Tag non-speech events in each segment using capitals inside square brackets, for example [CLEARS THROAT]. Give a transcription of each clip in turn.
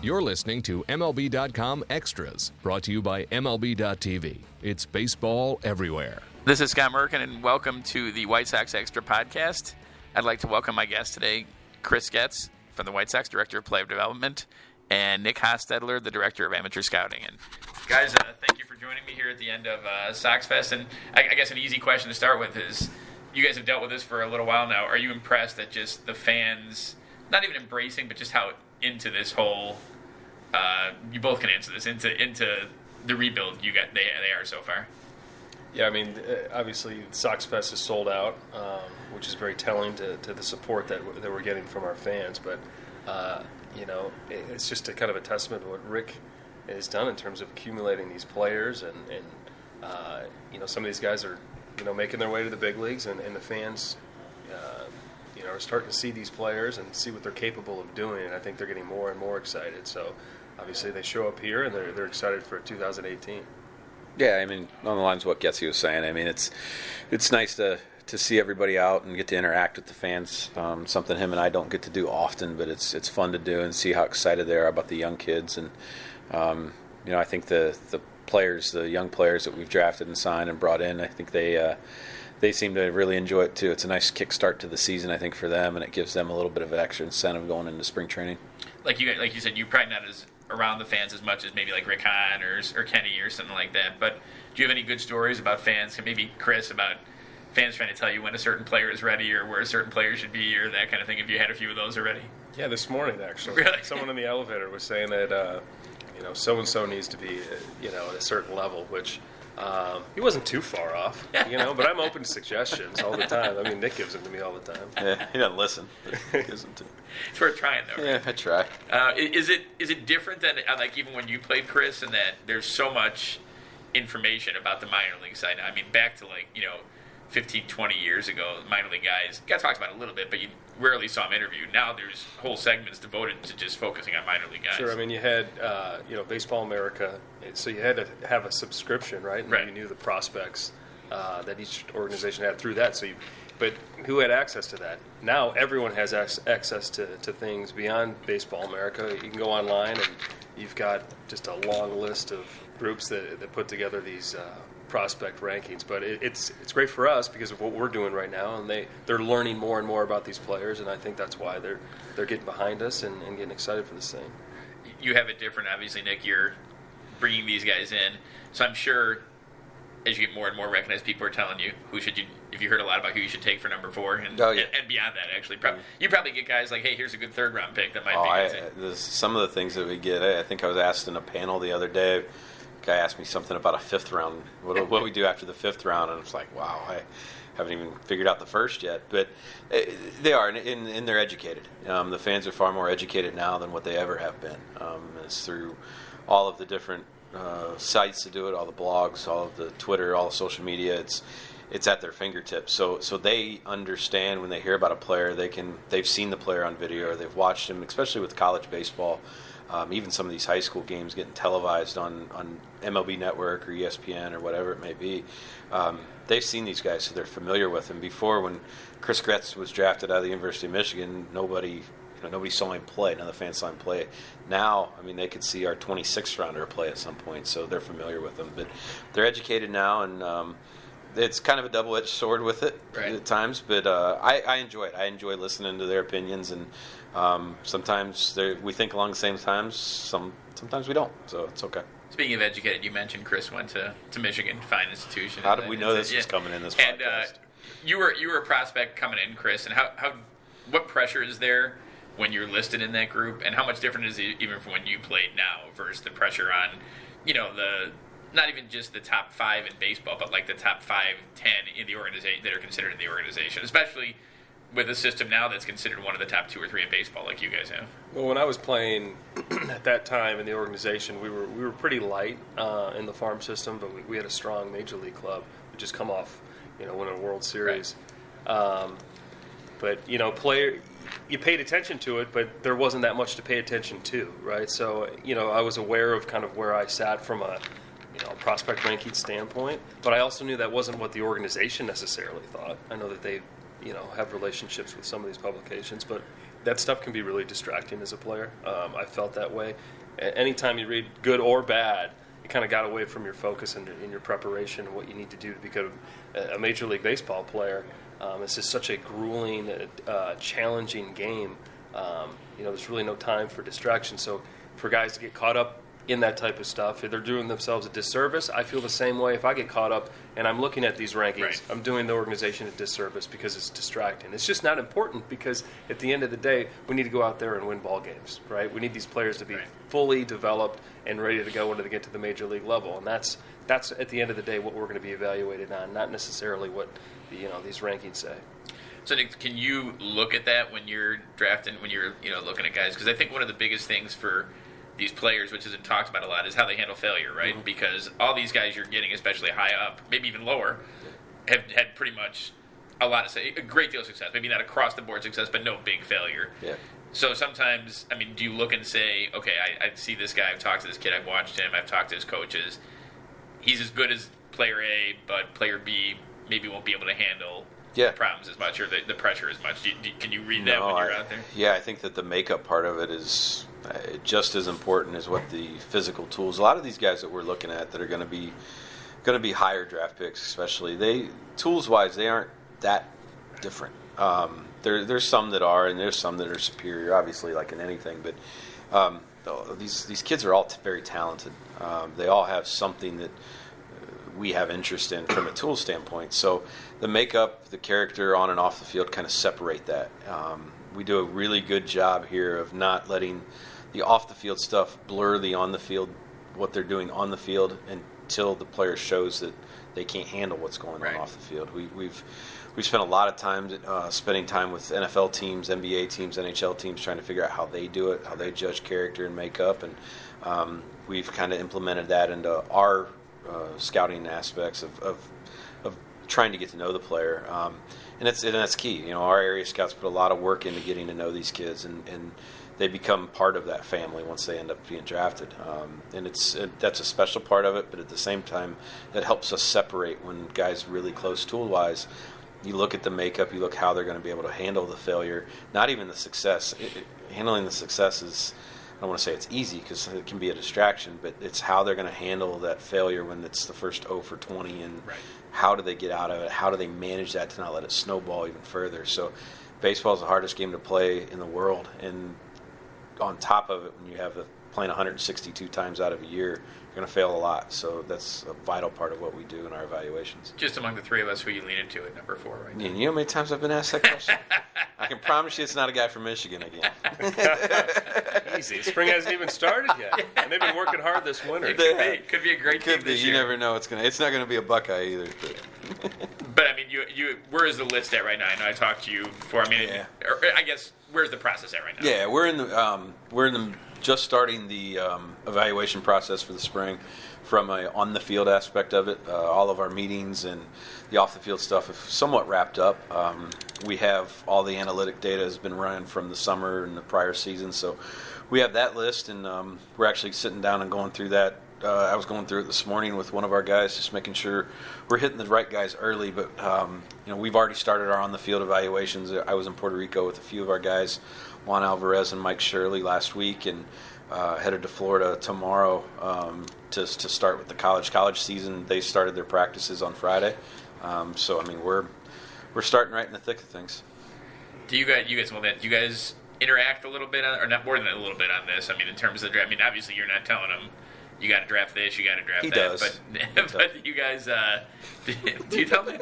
You're listening to MLB.com Extras, brought to you by MLB.tv. It's baseball everywhere. This is Scott Merkin, and welcome to the White Sox Extra podcast. I'd like to welcome my guest today, Chris Getz from the White Sox, Director of Player Development, and Nick Hostetler, the Director of Amateur Scouting. And guys, uh, thank you for joining me here at the end of uh, Sox Fest. And I, I guess an easy question to start with is, you guys have dealt with this for a little while now. Are you impressed that just the fans, not even embracing, but just how into this whole? Uh, you both can answer this into into the rebuild you got. They they are so far. Yeah, I mean, uh, obviously, Sox Fest is sold out, um, which is very telling to, to the support that, w- that we're getting from our fans. But, uh, you know, it, it's just a kind of a testament to what Rick has done in terms of accumulating these players. And, and uh, you know, some of these guys are, you know, making their way to the big leagues, and, and the fans, you know, are starting to see these players and see what they're capable of doing. And I think they're getting more and more excited. So, obviously, they show up here and they're, they're excited for 2018. Yeah, I mean, on the lines of what Getsy was saying, I mean, it's it's nice to to see everybody out and get to interact with the fans. Um, something him and I don't get to do often, but it's it's fun to do and see how excited they are about the young kids. And um, you know, I think the the players, the young players that we've drafted and signed and brought in, I think they. Uh, they seem to really enjoy it too. It's a nice kickstart to the season, I think, for them, and it gives them a little bit of an extra incentive going into spring training. Like you, like you said, you're probably not as around the fans as much as maybe like Rick Hahn or, or Kenny or something like that. But do you have any good stories about fans? Maybe Chris about fans trying to tell you when a certain player is ready or where a certain player should be or that kind of thing. Have you had a few of those already? Yeah, this morning actually. Really? [LAUGHS] Someone in the elevator was saying that uh, you know so and so needs to be uh, you know at a certain level, which um, he wasn't too far off, you know. But I'm open to suggestions all the time. I mean, Nick gives them to me all the time. Yeah, he doesn't listen. He [LAUGHS] gives them to. It's worth trying though. Yeah, I try. Uh, is it is it different than uh, like even when you played Chris and that there's so much information about the minor league side? I mean, back to like you know. 15, 20 years ago, minor league guys got talked about a little bit, but you rarely saw them interviewed. Now there's whole segments devoted to just focusing on minor league guys. Sure. I mean, you had uh, you know Baseball America, so you had to have a subscription, right? And Right. You knew the prospects uh, that each organization had through that. So, you, but who had access to that? Now everyone has ac- access to, to things beyond Baseball America. You can go online and you've got just a long list of groups that, that put together these. Uh, prospect rankings but it, it's it's great for us because of what we're doing right now and they they're learning more and more about these players and I think that's why they're they're getting behind us and, and getting excited for this thing you have it different. Obviously, Nick, you're bringing these guys in, so I'm sure as you get more and more recognized, people are telling you who should you. If you heard a lot about who you should take for number four, and Oh, yeah. and, and beyond that, actually, prob- you probably get guys like, "Hey, here's a good third round pick that might Oh, be." I, good." some of the things that we get. I think I was asked in a panel the other day. A guy asked me something about a fifth round. What, [LAUGHS] what we do after the fifth round, and it's like, wow, I haven't even figured out the first yet. But uh, they are, and, and, and they're educated. Um, the fans are far more educated now than what they ever have been. Um, it's through all of the different uh, sites to do it, all the blogs, all of the Twitter, all the social media. It's it's at their fingertips. So so they understand when they hear about a player, they can they've seen the player on video or they've watched him, especially with college baseball. Um, even some of these high school games getting televised on, on MLB Network or ESPN or whatever it may be. Um, they've seen these guys, so they're familiar with them. Before, when Chris Getz was drafted out of the University of Michigan, nobody you know, nobody saw him play. None of the fans saw him play. Now, I mean, they could see our 26th rounder play at some point, so they're familiar with him. But they're educated now, and um, it's kind of a double-edged sword with it Right. at times. But uh, I, I enjoy it. I enjoy listening to their opinions, and um, sometimes we think along the same times. Some sometimes we don't, so it's okay. Speaking of educated, you mentioned Chris went to, to Michigan, fine institution. How did we know this yeah. coming in this And uh, you were you were a prospect coming in, Chris. And how, how what pressure is there when you're listed in that group, and how much different is it even from when you played now versus the pressure on, you know, the not even just the top five in baseball, but like the top five, ten in the organization that are considered in the organization, especially with a system now that's considered one of the top two or three in baseball, like you guys have. Well, when I was playing [CLEARS THROAT] at that time in the organization, we were we were pretty light uh, in the farm system, but we, we had a strong major league club. We just come off, you know, winning a World Series. Um, but you know, player, you paid attention to it, but there wasn't that much to pay attention to, right? So you know, I was aware of kind of where I sat from a you know prospect ranking standpoint, but I also knew that wasn't what the organization necessarily thought. I know that they you know have relationships with some of these publications, but that stuff can be really distracting as a player. Um, I felt that way. Anytime you read good or bad, it kind of got away from your focus and in your preparation and what you need to do to become a major league baseball player. Um, it's just such a grueling, uh, challenging game. Um, you know, there's really no time for distraction. So for guys to get caught up in that type of stuff, they're doing themselves a disservice. I feel the same way. If I get caught up and I'm looking at these rankings, Right. I'm doing the organization a disservice because it's distracting. It's just not important because at the end of the day, we need to go out there and win ball games, right? We need these players to be Right. fully developed and ready to go when they get to the major league level, and that's that's at the end of the day what we're going to be evaluated on, not necessarily what you know these rankings say. So, Nick, can you look at that when you're drafting, when you're you know looking at guys? Because I think one of the biggest things for these players, which isn't talked about a lot, is how they handle failure, right? Mm-hmm. Because all these guys you're getting, especially high up, maybe even lower, have had pretty much a lot of say a great deal of success. Maybe not across the board success, but no big failure. Yeah. So sometimes, I mean, do you look and say, okay, I, I see this guy, I've talked to this kid, I've watched him, I've talked to his coaches. He's as good as player A, but player B maybe won't be able to handle Yeah. the problems as much or the, the pressure as much. Do do, can you read that No, when you're I- out there? Yeah, I think that the makeup part of it is just as important as what the physical tools. A lot of these guys that we're looking at that are going to be going to be higher draft picks, especially they tools wise, they aren't that different. Um, there, there's some that are, and there's some that are superior, obviously, like in anything. But um, these these kids are all t- very talented. Um, they all have something that we have interest in from a tool standpoint. So the makeup, the character on and off the field kind of separate that. Um, we do a really good job here of not letting the off the field stuff blur the on the field, what they're doing on the field until the player shows that they can't handle what's going Right. on off the field. We, we've we spent a lot of time uh, spending time with NFL teams, NBA teams, NHL teams, trying to figure out how they do it, how they judge character and makeup, and um, we've kind of implemented that into our uh, scouting aspects of of trying to get to know the player. Um, and it's and that's key. You know, our area scouts put a lot of work into getting to know these kids, and, and they become part of that family once they end up being drafted. Um, and it's it, that's a special part of it, but at the same time, that helps us separate when guys really close tool wise. You look at the makeup, you look how they're going to be able to handle the failure, not even the success. It, it, handling the success is I don't want to say it's easy because it can be a distraction, but it's how they're going to handle that failure when it's the first 0 for 20 and Right. how do they get out of it? How do they manage that to not let it snowball even further? So, baseball is the hardest game to play in the world, and on top of it, when you have a, playing 162 times out of a year, going to fail a lot. So that's a vital part of what we do in our evaluations. Just among the three of us, who you lean into at number four right now? You know how many times I've been asked that question? I can promise you it's not a guy from Michigan again. [LAUGHS] Easy. Spring hasn't even started yet, [LAUGHS] and they've been working hard this winter. It could be, could be a great Could team be. this You year. never know. It's gonna. It's not gonna be a Buckeye either. But. [LAUGHS] But I mean, you you where is the list at right now? I know I talked to you before. I mean, Yeah. or, I guess where's the process at right now? Yeah, we're in the um, we're in the just starting the um, evaluation process for the spring from a on the field aspect of it. Uh, all of our meetings and the off the field stuff have somewhat wrapped up. Um, we have all the analytic data has been running from the summer and the prior season, so we have that list, and um, we're actually sitting down and going through that. Uh, I was going through it this morning with one of our guys, just making sure we're hitting the right guys early. But um, you know, we've already started our on the field evaluations. I was in Puerto Rico with a few of our guys, Juan Alvarez and Mike Shirley last week, and uh, headed to Florida tomorrow um, to to start with the college college season. They started their practices on Friday, um, so I mean we're we're starting right in the thick of things. Do you guys, you guys, well, then, do you guys interact a little bit, on, or not more than a little bit on this? I mean, in terms of the draft. I mean, obviously, you're not telling them you got to draft this, you got to draft He that. does. But He [LAUGHS] but does. you guys, uh, [LAUGHS] do, [LAUGHS] do you tell them?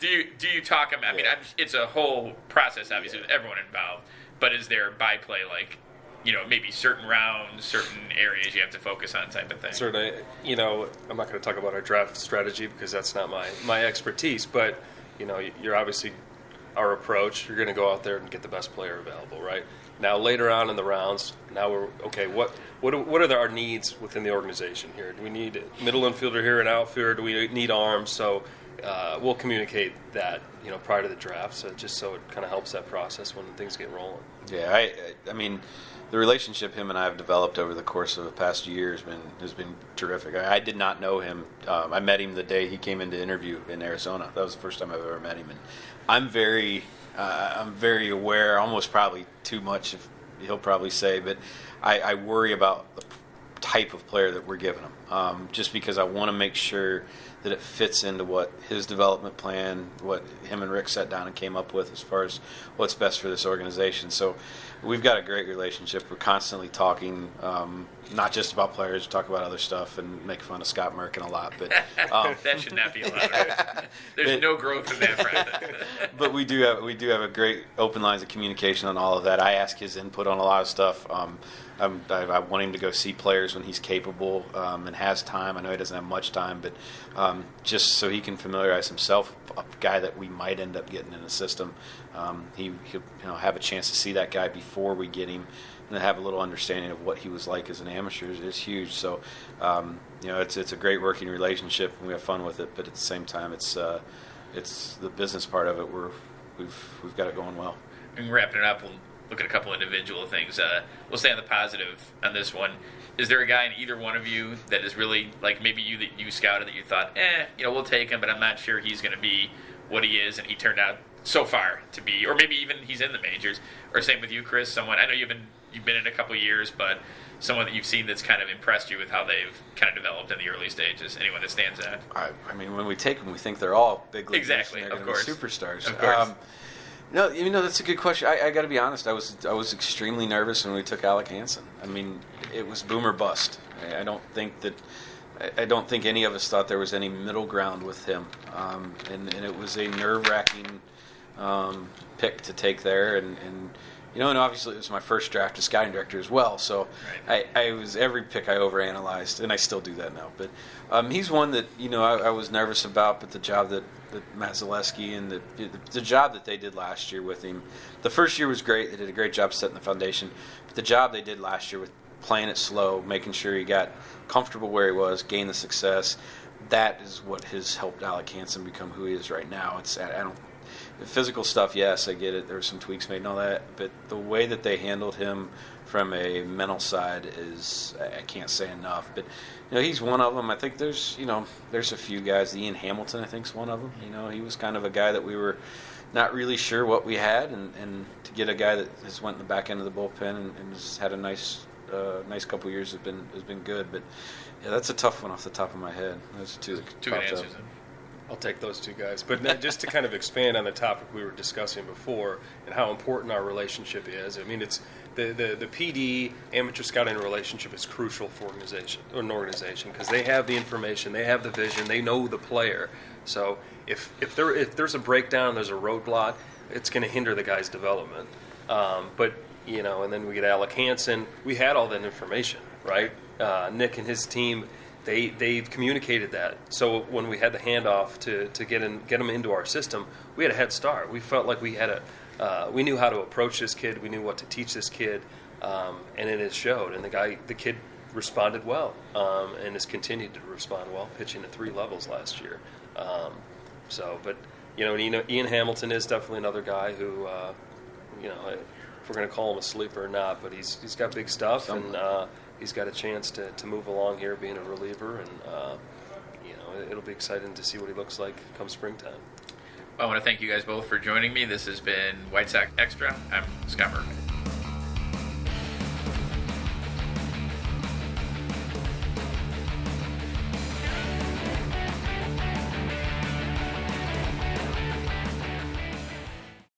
do you do you talk? I mean, Yeah. I'm, it's a whole process, obviously, with everyone involved. But is there by play like? You know, maybe certain rounds, certain areas you have to focus on, type of thing. Certainly, you know, I'm not going to talk about our draft strategy because that's not my, my expertise. But you know, you're obviously our approach. You're going to go out there and get the best player available, right? Now, later on in the rounds, now we're okay. What what are- what are our needs within the organization here? Do we need middle infielder here, and an outfielder? Do we need arms? So uh, we'll communicate that you know prior to the draft, so just so it kind of helps that process when things get rolling. Yeah, I, I mean, the relationship him and I have developed over the course of the past year has been has been terrific. I, I did not know him. Um, I met him the day he came in to interview in Arizona. That was the first time I've ever met him, and I'm very uh, I'm very aware, almost probably too much. If he'll probably say, but I, I worry about the type of player that we're giving him, um, just because I want to make sure that it fits into what his development plan, what him and Rick sat down and came up with as far as what's best for this organization. So we've got a great relationship. We're constantly talking, um, not just about players, talk about other stuff and make fun of Scott Merkin a lot. But [LAUGHS] um, that should not be allowed. There's It- no growth in that [LAUGHS] but we do have we do have a great open lines of communication on all of that. I ask his input on a lot of stuff. Um, I'm, I, want him to go see players when he's capable um, and has time. I know he doesn't have much time, but um, just so he can familiarize himself, a guy that we might end up getting in the system, um, he he'll you know, have a chance to see that guy before we get him. And have a little understanding of what he was like as an amateur is, huge. So, um, you know, it's it's a great working relationship, and we have fun with it. But at the same time, it's uh, it's the business part of it. We're we've we've got it going well. and wrapping it up, look at a couple individual things. Uh, we'll stay on the positive on this one. Is there a guy in either one of you that is really like maybe you that you scouted that you thought, eh, you know, we'll take him, but I'm not sure he's going to be what he is, and he turned out so far to be, or maybe even he's in the majors. Or same with you, Chris. Someone I know you've been you've been in a couple years, but someone that you've seen that's kind of impressed you with how they've kind of developed in the early stages. Anyone that stands out? I, I mean, when we take them, we think they're all big leaguers. Exactly, of course. superstars. Of course. Um, no, you know that's a good question. I, I got to be honest. I was I was extremely nervous when we took Alec Hansen. I mean, it was boomer bust. I, I don't think that. I- I don't think any of us thought there was any middle ground with him, um, and, and it was a nerve-wracking um, pick to take there, and, and you know, and obviously it was my first draft as scouting director as well. So Right. I, I was every pick I overanalyzed, and I still do that now. But um, he's one that you know I, I was nervous about, but the job that, Matt Zaleski and the, the the job that they did last year with him, the first year was great. They did a great job setting the foundation, but the job they did last year with playing it slow, making sure he got comfortable where he was, gained the success. That is what has helped Alec Hansen become who he is right now. It's I don't the physical stuff, yes, I get it. There were some tweaks made and all that, but the way that they handled him from a mental side is I can't say enough. But you know, he's one of them. I think there's you know there's a few guys. Ian Hamilton, I think, is one of them. You know, he was kind of a guy that we were not really sure what we had, and, and to get a guy that has went in the back end of the bullpen and, and has had a nice uh, nice couple years has been has been good. But yeah, that's a tough one off the top of my head. Those two that Two good popped up. I'll take those two guys. But just to kind of expand on the topic we were discussing before and how important our relationship is. I mean, it's the, the, the PD amateur scouting relationship is crucial for organization an organization because they have the information, they have the vision, they know the player. So if if there if there's a breakdown, there's a roadblock, it's going to hinder the guy's development. Um, but you know, and then we get Alec Hansen. We had all that information, right? Uh, Nick and his team they they've communicated that. So when we had the handoff to, to get in get them into our system, we had a head start. We felt like we had a uh, we knew how to approach this kid. We knew what to teach this kid, um, and it showed. And the guy, the kid, responded well, um, and has continued to respond well, pitching at three levels last year. Um, so, but you know, Ian, Ian Hamilton is definitely another guy who, uh, you know, if we're going to call him a sleeper or not, but he's he's got big stuff and. Uh, he's got a chance to, to move along here being a reliever, and uh, you know it'll be exciting to see what he looks like come springtime. I want to thank you guys both for joining me. This has been White Sox Extra. I'm Scott Merkin.